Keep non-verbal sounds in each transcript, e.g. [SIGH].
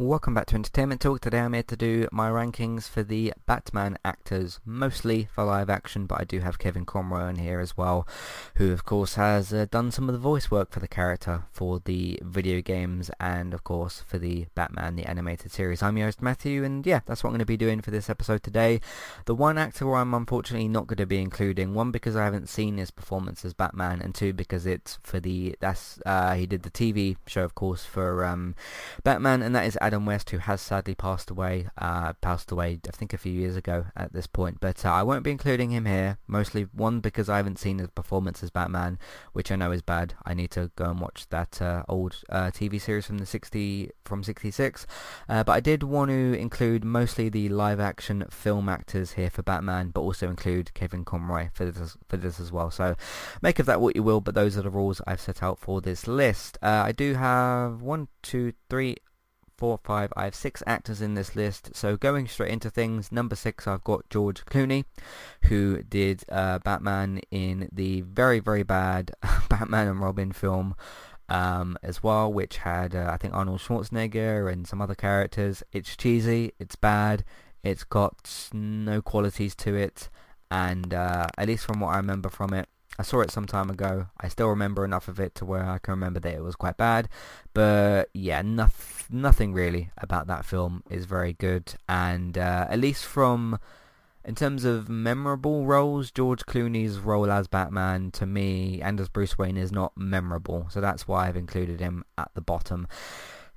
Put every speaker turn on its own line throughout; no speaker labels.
Welcome back to Entertainment Talk. Today I'm here to do my rankings for the Batman actors, mostly for live action, but I do have Kevin Conroy in here as well, who of course has uh, done some of the voice work for the character for the video games and of course for the Batman, the animated series. I'm your host Matthew and yeah, that's what I'm going to be doing for this episode today. The one actor where I'm unfortunately not going to be including, one because I haven't seen his performance as Batman and two because it's for the, that's, uh, he did the TV show of course for um, Batman and that is West, who has sadly passed away, uh, passed away, I think a few years ago at this point. But uh, I won't be including him here, mostly one because I haven't seen his performance as Batman, which I know is bad. I need to go and watch that uh, old uh, TV series from the 60 from 66. Uh, but I did want to include mostly the live action film actors here for Batman, but also include Kevin Conroy for this for this as well. So make of that what you will, but those are the rules I've set out for this list. Uh, I do have one, two, three four, five. I have six actors in this list. So going straight into things, number six, I've got George Clooney, who did uh, Batman in the very, very bad [LAUGHS] Batman and Robin film. Um, as well, which had uh, I think Arnold Schwarzenegger and some other characters. It's cheesy, it's bad, it's got no qualities to it, and uh, at least from what I remember from it, I saw it some time ago. I still remember enough of it to where I can remember that it was quite bad. But yeah, noth- nothing really about that film is very good. And uh, at least from, in terms of memorable roles, George Clooney's role as Batman to me and as Bruce Wayne is not memorable. So that's why I've included him at the bottom.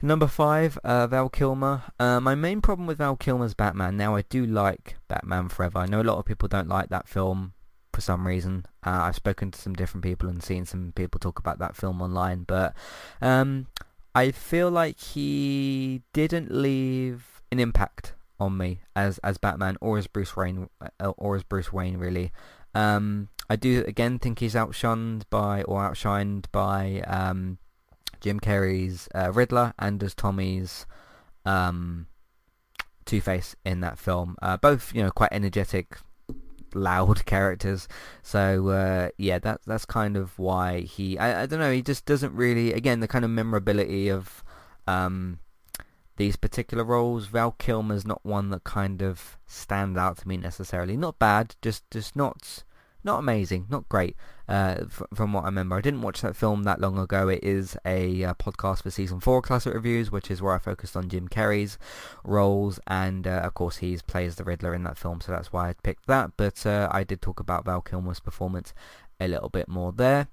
Number five, uh, Val Kilmer. Uh, my main problem with Val Kilmer's Batman, now I do like Batman Forever. I know a lot of people don't like that film for some reason. Uh, I've spoken to some different people and seen some people talk about that film online, but um, I feel like he didn't leave an impact on me as as Batman or as Bruce Wayne uh, or as Bruce Wayne really. Um, I do again think he's outshined by or outshined by um, Jim Carrey's uh, Riddler and as Tommy's um, Two Face in that film. Uh, both you know quite energetic loud [LAUGHS] characters. So uh, yeah, that's that's kind of why he. I, I don't know. He just doesn't really. Again, the kind of memorability of um, these particular roles. Val Kilmer's not one that kind of stands out to me necessarily. Not bad, just just not not amazing, not great. Uh, from what I remember, I didn't watch that film that long ago. It is a uh, podcast for season four classic reviews, which is where I focused on Jim Carrey's roles, and uh, of course he plays the Riddler in that film, so that's why I picked that. But uh, I did talk about Val Kilmer's performance a little bit more there.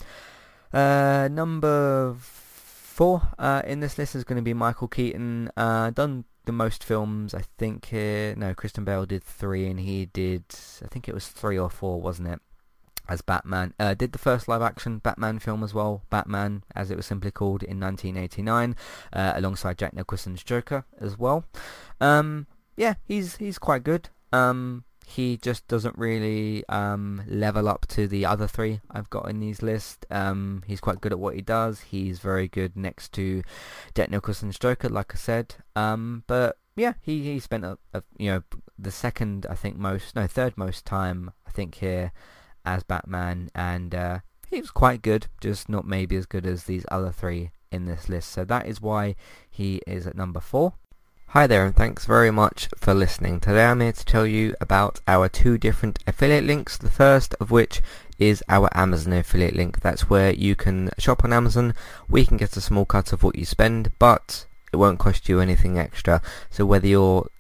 Uh, number four uh, in this list is going to be Michael Keaton. done the most films, I think. Here, no, Christian Bale did three, and he did. I think it was three or four, wasn't it? As Batman. Uh, did the first live-action Batman film as well, Batman, as it was simply called, in 1989, uh, alongside Jack Nicholson's Joker as well. Um, yeah, he's he's quite good. Um, he just doesn't really um, level up to the other three I've got in these lists. Um, he's quite good at what he does. He's very good next to Jack Nicholson's Joker, like I said. Um, but yeah, he, he spent a, a, you know the second I think most no third most time I think here as Batman, and uh, he was quite good, just not maybe as good as these other three in this list. So that is why he is at number four. Hi there and thanks very much for listening. Today I'm here to tell you about our two different affiliate links. The first of which is our Amazon affiliate link. That's where you can shop on Amazon. We can get a small cut of what you spend, but it won't cost you anything extra. So whether you're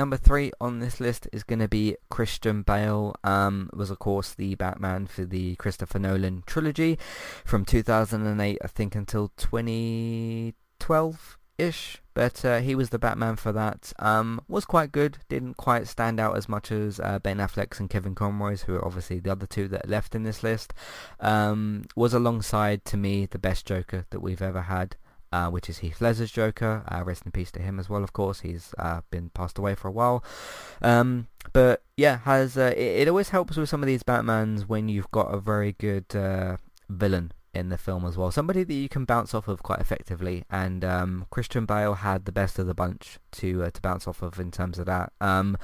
Number three on this list is going to be Christian Bale. Um, was of course the Batman for the Christopher Nolan trilogy from 2008, I think, until 2012-ish. But uh, he was the Batman for that. Um, was quite good. Didn't quite stand out as much as uh, Ben Affleck's and Kevin Conroy's, who are obviously the other two that are left in this list. Um, was alongside, to me, the best Joker that we've ever had uh, which is Heath Ledger's Joker. Uh, rest in peace to him as well, of course. He's uh, been passed away for a while. Um, but yeah, has uh, it, it, always helps with some of these Batmans when you've got a very good uh, villain in the film as well. Somebody that you can bounce off of quite effectively. And um, Christian Bale had the best of the bunch to to bounce off of in terms of that. Um,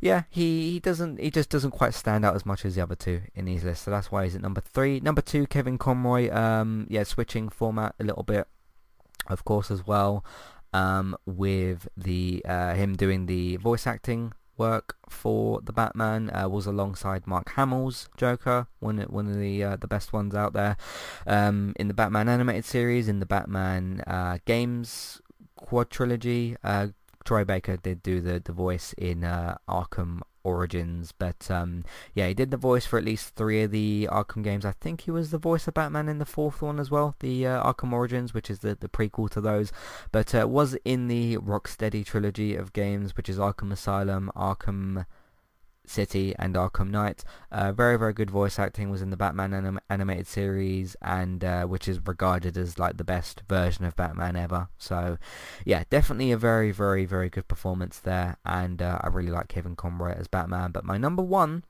yeah, he, he doesn't he just doesn't quite stand out as much as the other two in these lists, so that's why he's at number three. Number two, Kevin Conroy. Um, yeah, switching format a little bit of course, as well, um, with the uh, him doing the voice acting work for the Batman uh, was alongside Mark Hamill's Joker, one one of the uh, the best ones out there um, in the Batman animated series, in the Batman uh, games quadrilogy. Uh, Troy Baker did do the the voice in uh, Arkham Origins, but um, yeah, he did the voice for at least three of the Arkham games. I think he was the voice of Batman in the fourth one as well, the uh, Arkham Origins, which is the, the prequel to those, but uh, was in the Rocksteady trilogy of games, which is Arkham Asylum, Arkham City and Arkham Knight. Uh, very very good voice acting was in the Batman anim- animated series, and uh, which is regarded as like the best version of Batman ever. So yeah, definitely a very very very good performance there, and uh, I really like Kevin Conroy as Batman. But my number one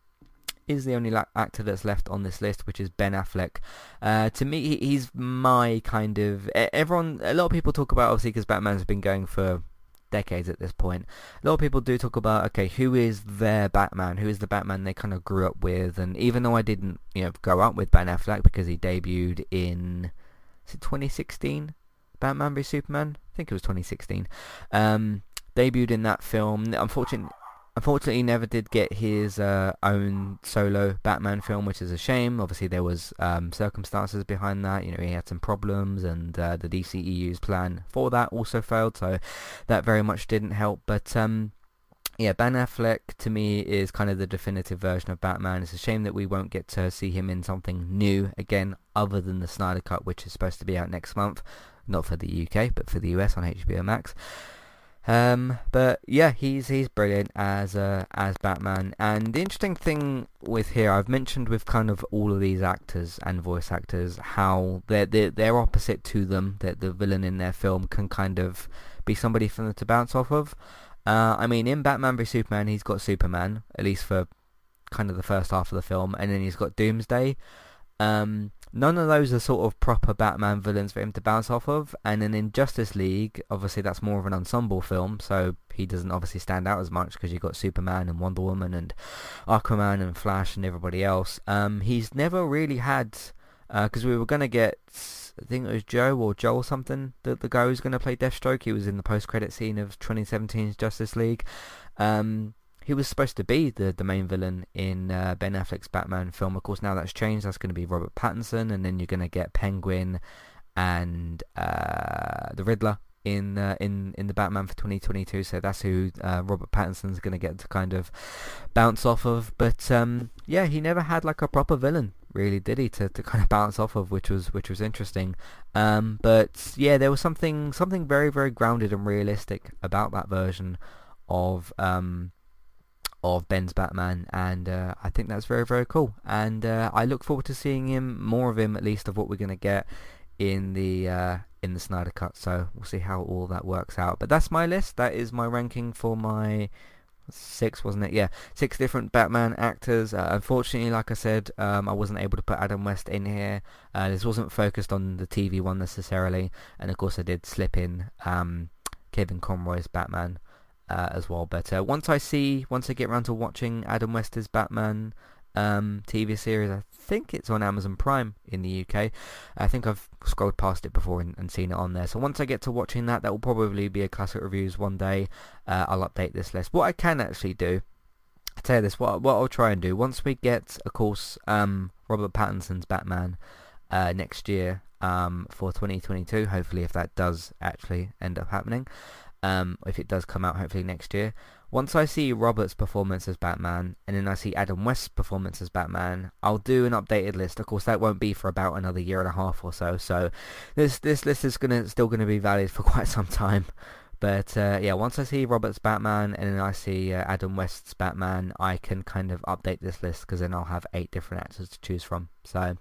is the only la- actor that's left on this list, which is Ben Affleck. Uh, to me, he's my kind of everyone. A lot of people talk about obviously because Batman's been going for decades at this point. A lot of people do talk about, okay, who is their Batman? Who is the Batman they kind of grew up with? And even though I didn't, you know, grow up with Ben Affleck because he debuted in, is it 2016? Batman v Superman? I think it was 2016. Um, debuted in that film. Unfortunately, Unfortunately, never did get his uh, own solo Batman film, which is a shame. Obviously, there was um, circumstances behind that. You know, he had some problems, and uh, the DCEU's plan for that also failed, so that very much didn't help. But um, yeah, Ben Affleck to me is kind of the definitive version of Batman. It's a shame that we won't get to see him in something new again, other than the Snyder Cut, which is supposed to be out next month. Not for the UK, but for the US on HBO Max. Um, but yeah, he's he's brilliant as uh, as Batman. And the interesting thing with here, I've mentioned with kind of all of these actors and voice actors how they're they're, they're opposite to them. That the villain in their film can kind of be somebody for them to bounce off of. Uh, I mean, in Batman v Superman, he's got Superman at least for kind of the first half of the film, and then he's got Doomsday. Um, None of those are sort of proper Batman villains for him to bounce off of. And in Justice League, obviously that's more of an ensemble film, so he doesn't obviously stand out as much because you've got Superman and Wonder Woman and Aquaman and Flash and everybody else. Um, he's never really had, because uh, we were going to get, I think it was Joe or Joel something, that the guy who's going to play Deathstroke. He was in the post-credit scene of 2017's Justice League. Um, he was supposed to be the, the main villain in uh, Ben Affleck's Batman film. Of course, now that's changed. That's going to be Robert Pattinson, and then you're going to get Penguin and uh, the Riddler in uh, in in the Batman for 2022. So that's who uh, Robert Pattinson's going to get to kind of bounce off of. But um, yeah, he never had like a proper villain, really, did he? To, to kind of bounce off of, which was which was interesting. Um, but yeah, there was something something very very grounded and realistic about that version of um, of Ben's Batman, and uh, I think that's very very cool. And uh, I look forward to seeing him more of him, at least of what we're gonna get in the uh, in the Snyder Cut. So we'll see how all that works out. But that's my list. That is my ranking for my six, wasn't it? Yeah, six different Batman actors. Uh, unfortunately, like I said, um, I wasn't able to put Adam West in here. Uh, this wasn't focused on the TV one necessarily, and of course I did slip in um, Kevin Conroy's Batman uh, as well. Uh, once I see, once I get around to watching Adam West's Batman um, TV series. I think it's on Amazon Prime in the UK. I think I've scrolled past it before and, and seen it on there. So once I get to watching that, that will probably be a classic reviews one day. Uh, I'll update this list. What I can actually do, I tell you this, what what I'll try and do once we get, of course, um, Robert Pattinson's Batman uh, next year um, for 2022. Hopefully, if that does actually end up happening, um, if it does come out, hopefully next year. Once I see Robert's performance as Batman, and then I see Adam West's performance as Batman, I'll do an updated list. Of course, that won't be for about another year and a half or so. So this this list is gonna still gonna be valid for [LAUGHS] quite some time. But uh, yeah, once I see Robert's Batman and then I see uh, Adam West's Batman, I can kind of update this list because then I'll have eight different actors to choose from. So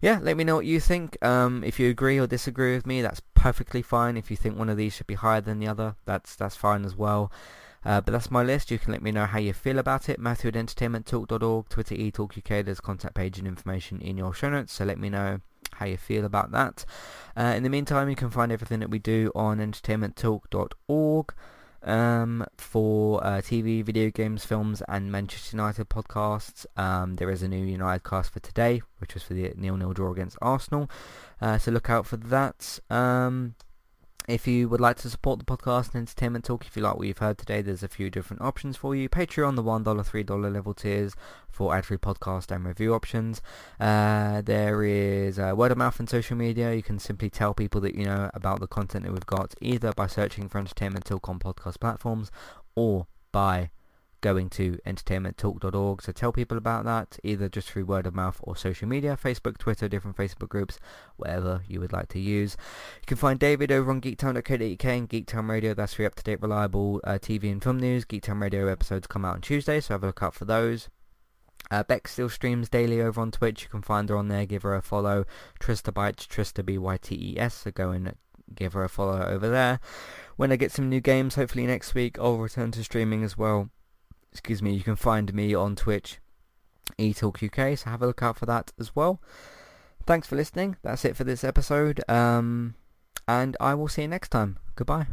yeah, let me know what you think. Um, if you agree or disagree with me, that's perfectly fine. If you think one of these should be higher than the other, that's that's fine as well. Uh, but that's my list. You can let me know how you feel about it. Matthew at entertainmenttalk.org, Twitter eTalkUK. There's contact page and information in your show notes. So let me know how you feel about that. Uh, in the meantime, you can find everything that we do on entertainmenttalk.org um, for uh, TV, video games, films, and Manchester United podcasts. Um, there is a new United cast for today, which was for the nil-nil draw against Arsenal. Uh, so look out for that. Um, if you would like to support the podcast and entertainment talk, if you like what you've heard today, there's a few different options for you. Patreon, the $1, $3 level tiers for ad-free podcast and review options. Uh, there is uh, word of mouth and social media. You can simply tell people that you know about the content that we've got, either by searching for Entertainment Talk on podcast platforms or by going to entertainmenttalk.org. So tell people about that, either just through word of mouth or social media, Facebook, Twitter, different Facebook groups, whatever you would like to use. You can find David over on geektown.co.uk and Geektown Radio. That's for up-to-date, reliable uh, TV and film news. Geektown Radio episodes come out on Tuesday, so have a look out for those. Uh, Beck still streams daily over on Twitch. You can find her on there. Give her a follow. Trista Bytes, Trista B-Y-T-E-S. So go and give her a follow over there. When I get some new games, hopefully next week, I'll return to streaming as well excuse me, you can find me on Twitch, eTalkUK, so have a look out for that as well. Thanks for listening. That's it for this episode. Um, and I will see you next time. Goodbye.